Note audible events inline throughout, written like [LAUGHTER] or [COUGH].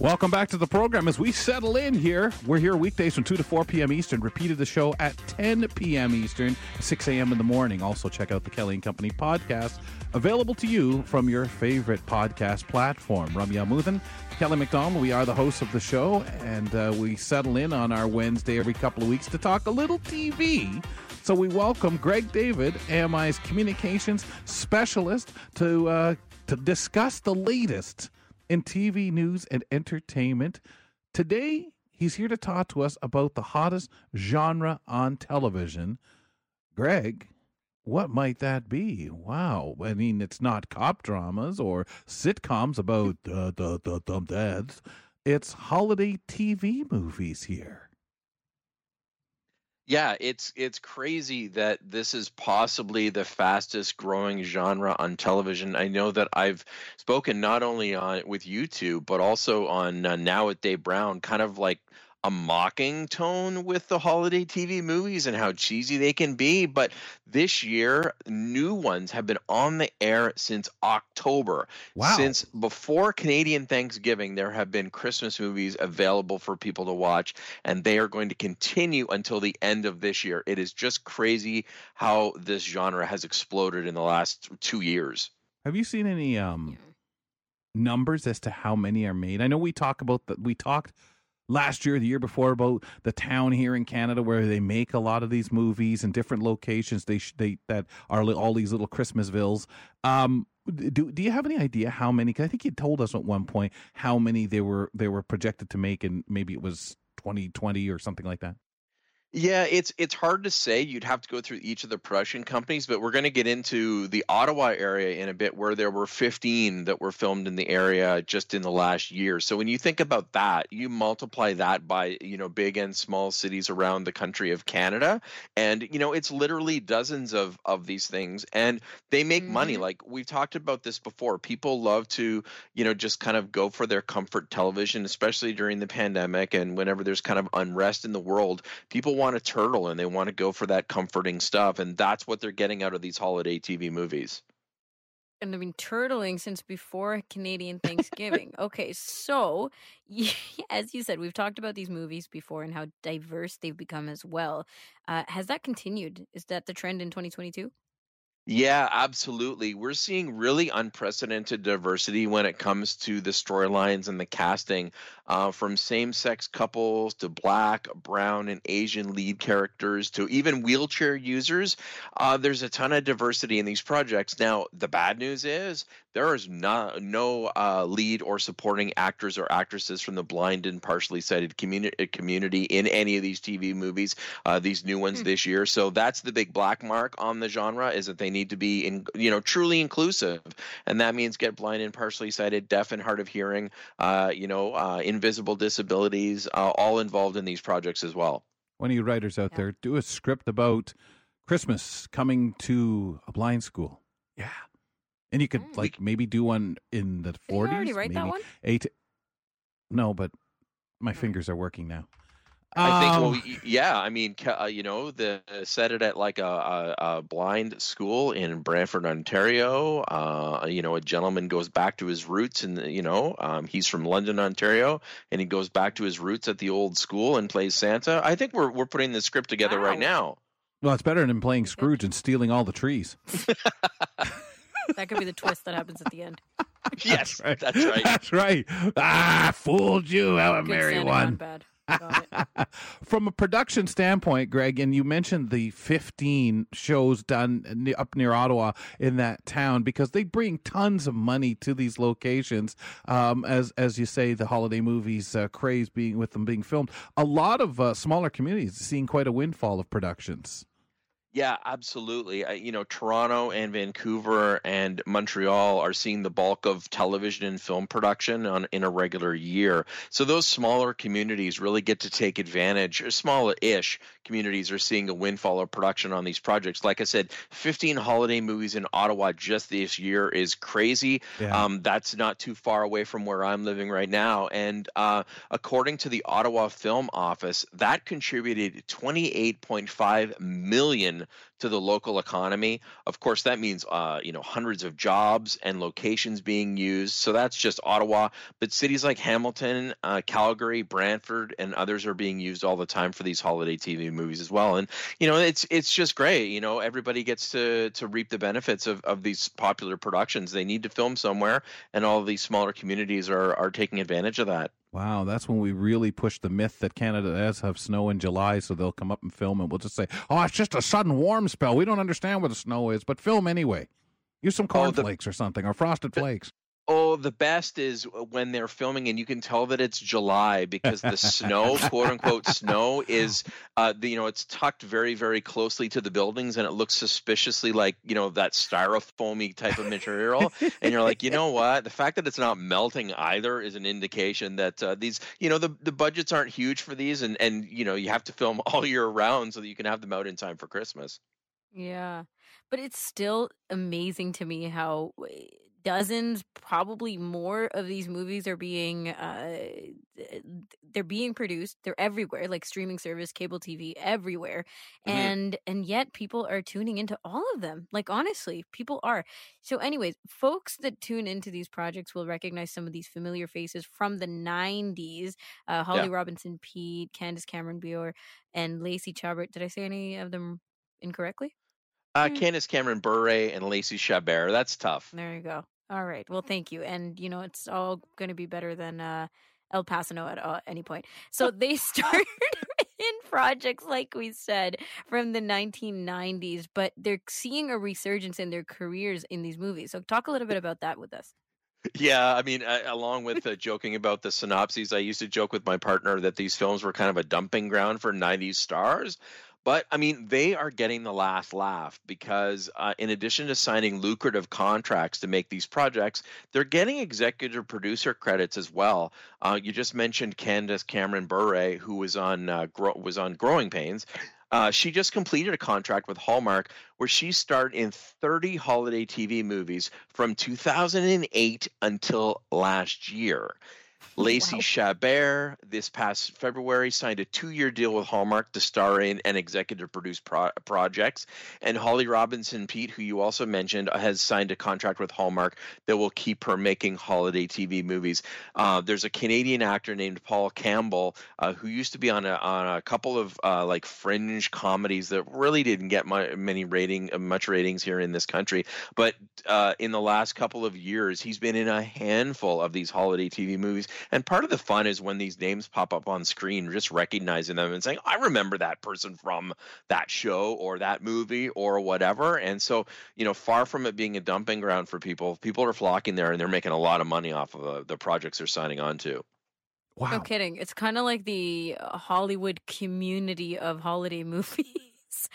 Welcome back to the program as we settle in here. We're here weekdays from 2 to 4 p.m. Eastern, repeated the show at 10 p.m. Eastern, 6 a.m. in the morning. Also, check out the Kelly and Company podcast, available to you from your favorite podcast platform. Ramya Amuthan, Kelly McDonald, we are the hosts of the show, and uh, we settle in on our Wednesday every couple of weeks to talk a little TV. So we welcome Greg David, AMI's communications specialist, to uh, to discuss the latest in TV news and entertainment. Today, he's here to talk to us about the hottest genre on television. Greg, what might that be? Wow. I mean, it's not cop dramas or sitcoms about uh, the, the dumb dads. It's holiday TV movies here. Yeah, it's it's crazy that this is possibly the fastest growing genre on television. I know that I've spoken not only on with YouTube but also on uh, Now with Dave Brown, kind of like a mocking tone with the holiday TV movies and how cheesy they can be. But this year, new ones have been on the air since October. Wow. Since before Canadian Thanksgiving, there have been Christmas movies available for people to watch, and they are going to continue until the end of this year. It is just crazy how this genre has exploded in the last two years. Have you seen any um numbers as to how many are made? I know we talk about that we talked last year, the year before about the town here in Canada where they make a lot of these movies in different locations. They they that are all these little Christmasvilles. Um, do do you have any idea how many? Cause I think you told us at one point how many they were they were projected to make, and maybe it was twenty twenty or something like that. Yeah, it's it's hard to say. You'd have to go through each of the production companies, but we're going to get into the Ottawa area in a bit, where there were 15 that were filmed in the area just in the last year. So when you think about that, you multiply that by you know big and small cities around the country of Canada, and you know it's literally dozens of of these things, and they make mm-hmm. money. Like we've talked about this before, people love to you know just kind of go for their comfort television, especially during the pandemic and whenever there's kind of unrest in the world. People want a turtle and they want to go for that comforting stuff, and that's what they're getting out of these holiday TV movies. And I've been turtling since before Canadian Thanksgiving. okay, so [LAUGHS] as you said, we've talked about these movies before and how diverse they've become as well. Uh, has that continued? Is that the trend in 2022? Yeah, absolutely. We're seeing really unprecedented diversity when it comes to the storylines and the casting, uh, from same sex couples to black, brown, and Asian lead characters to even wheelchair users. Uh, there's a ton of diversity in these projects. Now, the bad news is there is not, no uh, lead or supporting actors or actresses from the blind and partially sighted community, community in any of these TV movies, uh, these new ones mm. this year. So that's the big black mark on the genre is that they need need to be in you know truly inclusive and that means get blind and partially sighted deaf and hard of hearing uh, you know uh, invisible disabilities uh, all involved in these projects as well one of you writers out yeah. there do a script about christmas coming to a blind school yeah and you could mm. like maybe do one in the 40s already write maybe that one? eight no but my fingers are working now I think, well, um, yeah. I mean, uh, you know, the set it at like a, a, a, blind school in Brantford, Ontario. Uh, you know, a gentleman goes back to his roots, and you know, um, he's from London, Ontario, and he goes back to his roots at the old school and plays Santa. I think we're we're putting the script together wow. right now. Well, it's better than playing Scrooge and stealing all the trees. [LAUGHS] that could be the twist that happens at the end. yes, that's right. That's right. That's right. Ah, fooled you, Ellen Mary one. Bad. [LAUGHS] From a production standpoint, Greg, and you mentioned the 15 shows done up near Ottawa in that town because they bring tons of money to these locations. Um, as as you say, the holiday movies uh, craze being with them being filmed. A lot of uh, smaller communities seeing quite a windfall of productions. Yeah, absolutely. Uh, you know, Toronto and Vancouver and Montreal are seeing the bulk of television and film production on in a regular year. So those smaller communities really get to take advantage. Smaller-ish communities are seeing a windfall of production on these projects. Like I said, 15 holiday movies in Ottawa just this year is crazy. Yeah. Um, that's not too far away from where I'm living right now. And uh, according to the Ottawa Film Office, that contributed 28.5 million to the local economy. Of course, that means uh, you know hundreds of jobs and locations being used. So that's just Ottawa, but cities like Hamilton, uh, Calgary, Brantford, and others are being used all the time for these holiday TV movies as well. And you know, it's it's just great. You know, everybody gets to to reap the benefits of of these popular productions. They need to film somewhere, and all these smaller communities are are taking advantage of that. Wow, that's when we really push the myth that Canada does have snow in July, so they'll come up and film, and we'll just say, "Oh, it's just a sudden warm spell. We don't understand where the snow is, but film anyway. Use some Oh, the- cornflakes or something, or frosted flakes." Oh, the best is when they're filming and you can tell that it's July because the snow, [LAUGHS] quote unquote snow, is uh, the, you know it's tucked very very closely to the buildings and it looks suspiciously like you know that styrofoamy type of material. and you're like, you know [LAUGHS] what? The fact that it's not melting either is an indication that uh, these you know the the budgets aren't huge for these and and you know you have to film all year round so that you can have them out in time for Christmas. Yeah. But it's still amazing to me how uh, dozens, probably more of these movies are being uh they're being produced. They're everywhere, like streaming service, cable TV, everywhere. Mhm. And and yet people are tuning into all of them. Like honestly, people are. So anyways, folks that tune into these projects will recognize some of these familiar faces from the 90s. Uh Holly Yeah. Robinson Peete, Candace Cameron Bure, and Lacey Chabert. Did I say any of them incorrectly? Uh, Mm. Candace Cameron Bure and Lacey Chabert. That's tough. There you go. All right. Well, thank you. And you know, it's all going to be better than uh, El Paso at uh, any point. So [LAUGHS] they [LAUGHS] started in projects like we said from the 1990s, but they're seeing a resurgence in their careers in these movies. So talk a little bit [LAUGHS] about that with us. Yeah, I mean, uh, along with uh, joking about the synopses, I used to joke with my partner that these films were kind of a dumping ground for 90s stars. But I mean, they are getting the last laugh because, uh, in addition to signing lucrative contracts to make these projects, they're getting executive producer credits as well. Uh, you just mentioned Candace Cameron Bure, who was on uh, Gro- was on Growing Pains. Uh, she just completed a contract with Hallmark where she starred in 30 holiday TV movies from 2008 until last year. Lacey Wow. Chabert this past February signed a two-year deal with Hallmark to star in and executive produce pro- projects. And Holly Robinson Peete, who you also mentioned, has signed a contract with Hallmark that will keep her making holiday TV movies. Uh, there's a Canadian actor named Paul Campbell uh, who used to be on a on a couple of uh, like fringe comedies that really didn't get my, many rating much ratings here in this country. But uh, in the last couple of years, he's been in a handful of these holiday TV movies. And part of the fun is when these names pop up on screen, just recognizing them and saying, I remember that person from that show or that movie or whatever. And so, you know, far from it being a dumping ground for people, people are flocking there and they're making a lot of money off of uh, the projects they're signing on to. Wow. No kidding. It's kind of like the uh, Hollywood community of holiday [LAUGHS] movies.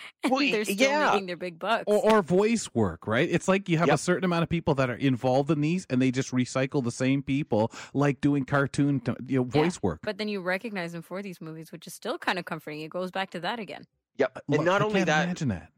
[LAUGHS] and Well, they're still yeah. making their big bucks. Or, or voice work, right? It's like you have a certain amount of people that are involved in these, and they just recycle the same people, like doing cartoon, t- you know, Yeah, voice work. but then you recognize them for these movies, which is still kind of comforting. It goes back to that again. Yep. Uh, look, and not I only can't that, imagine that.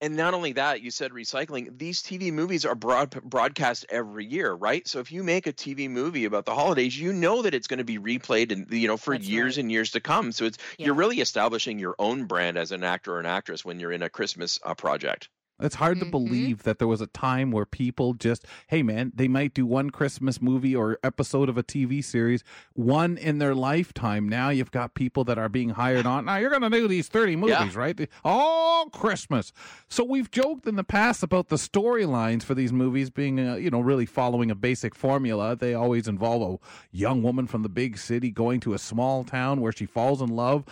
And not only that, you said recycling. These TV movies are broad, broadcast every year, right? So if you make a TV movie about the holidays, you know that it's going to be replayed and you know for That's years right. and years to come. So it's Yeah. you're really establishing your own brand as an actor or an actress when you're in a Christmas uh, project. It's hard to Mhm. believe that there was a time where people just, hey man, they might do one Christmas movie or episode of a TV series, one in their lifetime. Now you've got people that are being hired on. Now you're going to do these 30 movies, right? All Christmas. So we've joked in the past about the storylines for these movies being, uh, you know, really following a basic formula. They always involve a young woman from the big city going to a small town where she falls in love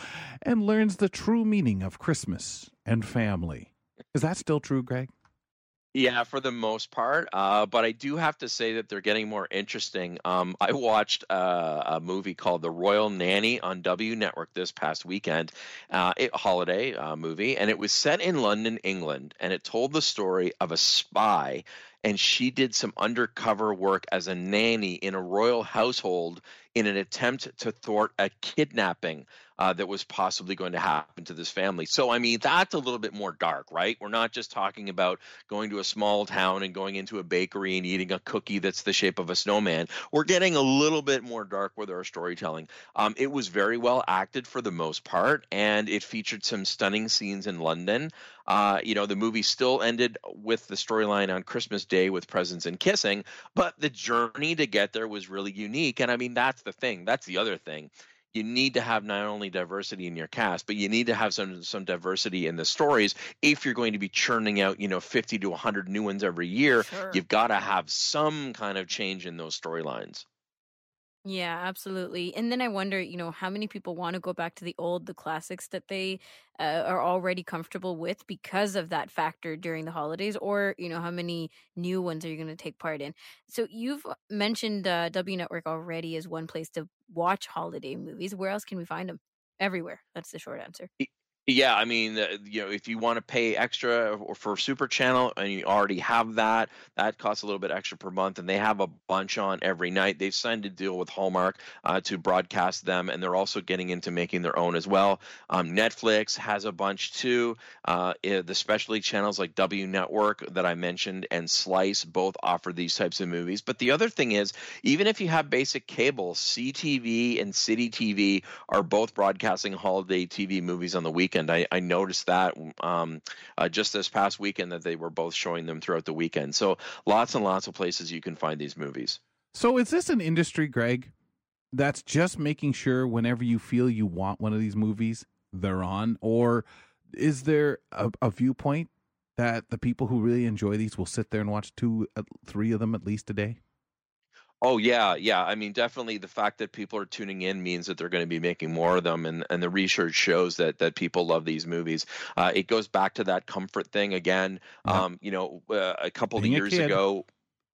and learns the true meaning of Christmas and family. Is that still true, Greg? Yeah, for the most part. Uh, but I do have to say that they're getting more interesting. Um, I watched uh, a movie called The Royal Nanny on W Network this past weekend, uh, a holiday uh, movie, and it was set in London, England, and it told the story of a spy. And she did some undercover work as a nanny in a royal household in an attempt to thwart a kidnapping uh, that was possibly going to happen to this family. So, I mean, that's a little bit more dark, right? We're not just talking about going to a small town and going into a bakery and eating a cookie that's the shape of a snowman. We're getting a little bit more dark with our storytelling. Um, it was very well acted for the most part, and it featured some stunning scenes in London. Uh, you know, the movie still ended with the storyline on Christmas Day with presents and kissing, but the journey to get there was really unique. And I mean, that's the thing. That's the other thing you need to have not only diversity in your cast, but you need to have some some diversity in the stories. If you're going to be churning out, you know, 50 to 100 new ones every year, sure. you've got to have some kind of change in those storylines. Yeah, absolutely. And then I wonder, you know, how many people want to go back to the old, the classics that they uh, are already comfortable with because of that factor during the holidays, or, you know, how many new ones are you going to take part in? So you've mentioned uh, W Network already as one place to watch holiday movies. Where else can we find them? Everywhere. That's the short answer. Yeah, I mean, uh, you know, if you want to pay extra or for Super Channel and you already have that, that costs a little bit extra per month, and they have a bunch on every night. They've signed a deal with Hallmark uh, to broadcast them, and they're also getting into making their own as well. Um, Netflix has a bunch too. Uh, eh, the specialty channels like W Network that I mentioned and Slice both offer these types of movies. But the other thing is, even if you have basic cable, CTV and City TV are both broadcasting holiday TV movies on the weekend weekend. I, I noticed that um, uh, just this past weekend that they were both showing them throughout the weekend. So lots and lots of places you can find these movies. So is this an industry, Greg, that's just making sure whenever you feel you want one of these movies, they're on? Or is there a, a viewpoint that the people who really enjoy these will sit there and watch two, three of them at least a day? Oh yeah, yeah. I mean, definitely the fact that people are tuning in means that they're going to be making more of them, and and the research shows that that people love these movies. Uh, it goes back to that comfort thing again. Yeah. Um, you know, uh, a couple Being of years ago,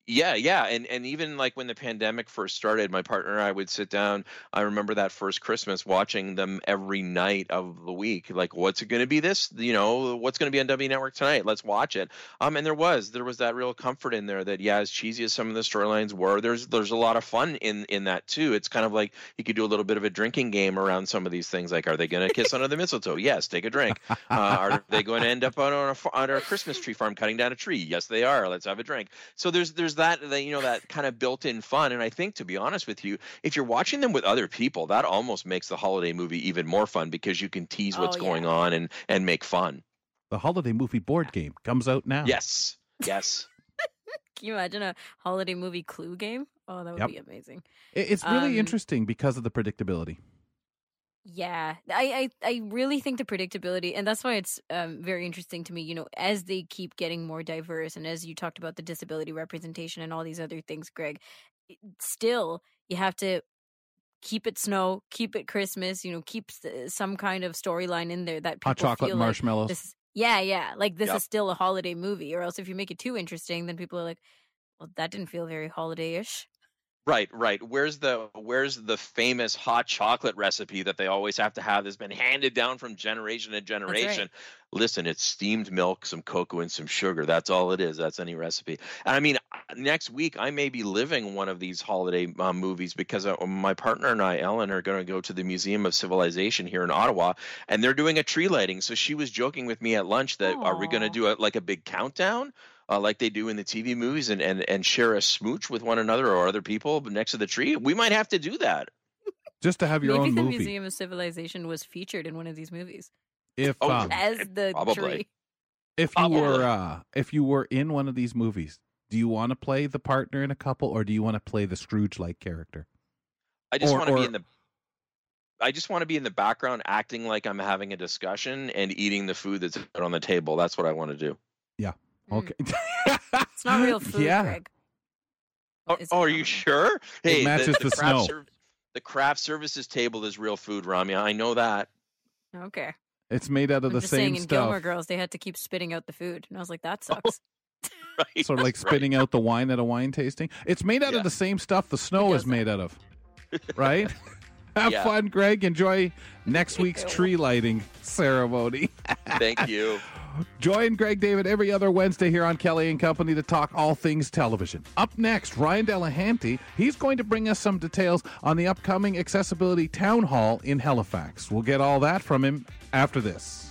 yeah, yeah, and and even like when the pandemic first started, my partner and I would sit down. I remember that first Christmas watching them every night of the week. Like, what's it going to be this? You know, what's going to be on W Network tonight? Let's watch it. Um, and there was there was that real comfort in there that yeah, as cheesy as some of the storylines were, there's there's a lot of fun in in that too. It's kind of like you could do a little bit of a drinking game around some of these things. Like, are they going to kiss under the mistletoe? Yes, take a drink. Uh, are they going to end up on, a on a Christmas tree farm cutting down a tree? Yes, they are. Let's have a drink. So there's there's there's that, that you know that kind of built-in fun and i think to be honest with you if you're watching them with other people that almost makes the holiday movie even more fun because you can tease what's oh, yeah. going on and and make fun. The holiday movie board game comes out now. Yes. Yes. [LAUGHS] Can you imagine a holiday movie clue game? Oh that would yep. be amazing. It's really um, interesting because of the predictability yeah, I, I I really think the predictability, and that's why it's um, very interesting to me. You know, as they keep getting more diverse, and as you talked about the disability representation and all these other things, Greg, still you have to keep it snow, keep it Christmas. You know, keep some kind of storyline in there that people hot chocolate feel marshmallows. Like this, yeah, yeah, like this yep. is still a holiday movie. Or else, if you make it too interesting, then people are like, "Well, that didn't feel very holiday-ish." Right, right. Where's the where's the famous hot chocolate recipe that they always have to have that's been handed down from generation to generation? Right. Listen, it's steamed milk, some cocoa, and some sugar. That's all it is. That's any recipe. And I mean, next week I may be living one of these holiday uh, movies because uh, my partner and I, Ellen, are going to go to the Museum of Civilization here in Ottawa, and they're doing a tree lighting. So she was joking with me at lunch that Aww. are we going to do a, like a big countdown? Uh, like they do in the TV movies and, and, and share a smooch with one another or other people next to the tree. We might have to do that. Just to have your Maybe own the movie. Museum of Civilization was featured in one of these movies. If oh, um, as the probably. tree. If you probably. were uh, if you were in one of these movies, do you want to play the partner in a couple, or do you want to play the Scrooge-like character? I just want to be in the I just want to be in the background acting like I'm having a discussion and eating the food that's on the table. That's what I want to do. Yeah. Mm. Okay. [LAUGHS] it's not real food, yeah. Greg. Oh, oh, are you sure? Hey, it matches the, the, the snow. Serv- the craft services table is real food, Ramya. I know that. Okay. It's made out of I'm the just same saying, stuff. In Gilmore Girls, they had to keep spitting out the food, and I was like, that [LAUGHS] sucks. Right, sort of like that's right. spitting out the wine at a wine tasting. It's made out Yeah. of the same stuff the snow is made out of, [LAUGHS] right? Have Yeah. fun, Greg. Enjoy next week's tree lighting ceremony. Thank you. Join Greg David every other Wednesday here on Kelly and Company to talk all things television. Up next, Ryan Delahanty. He's going to bring us some details on the upcoming Accessibility Town Hall in Halifax. We'll get all that from him after this.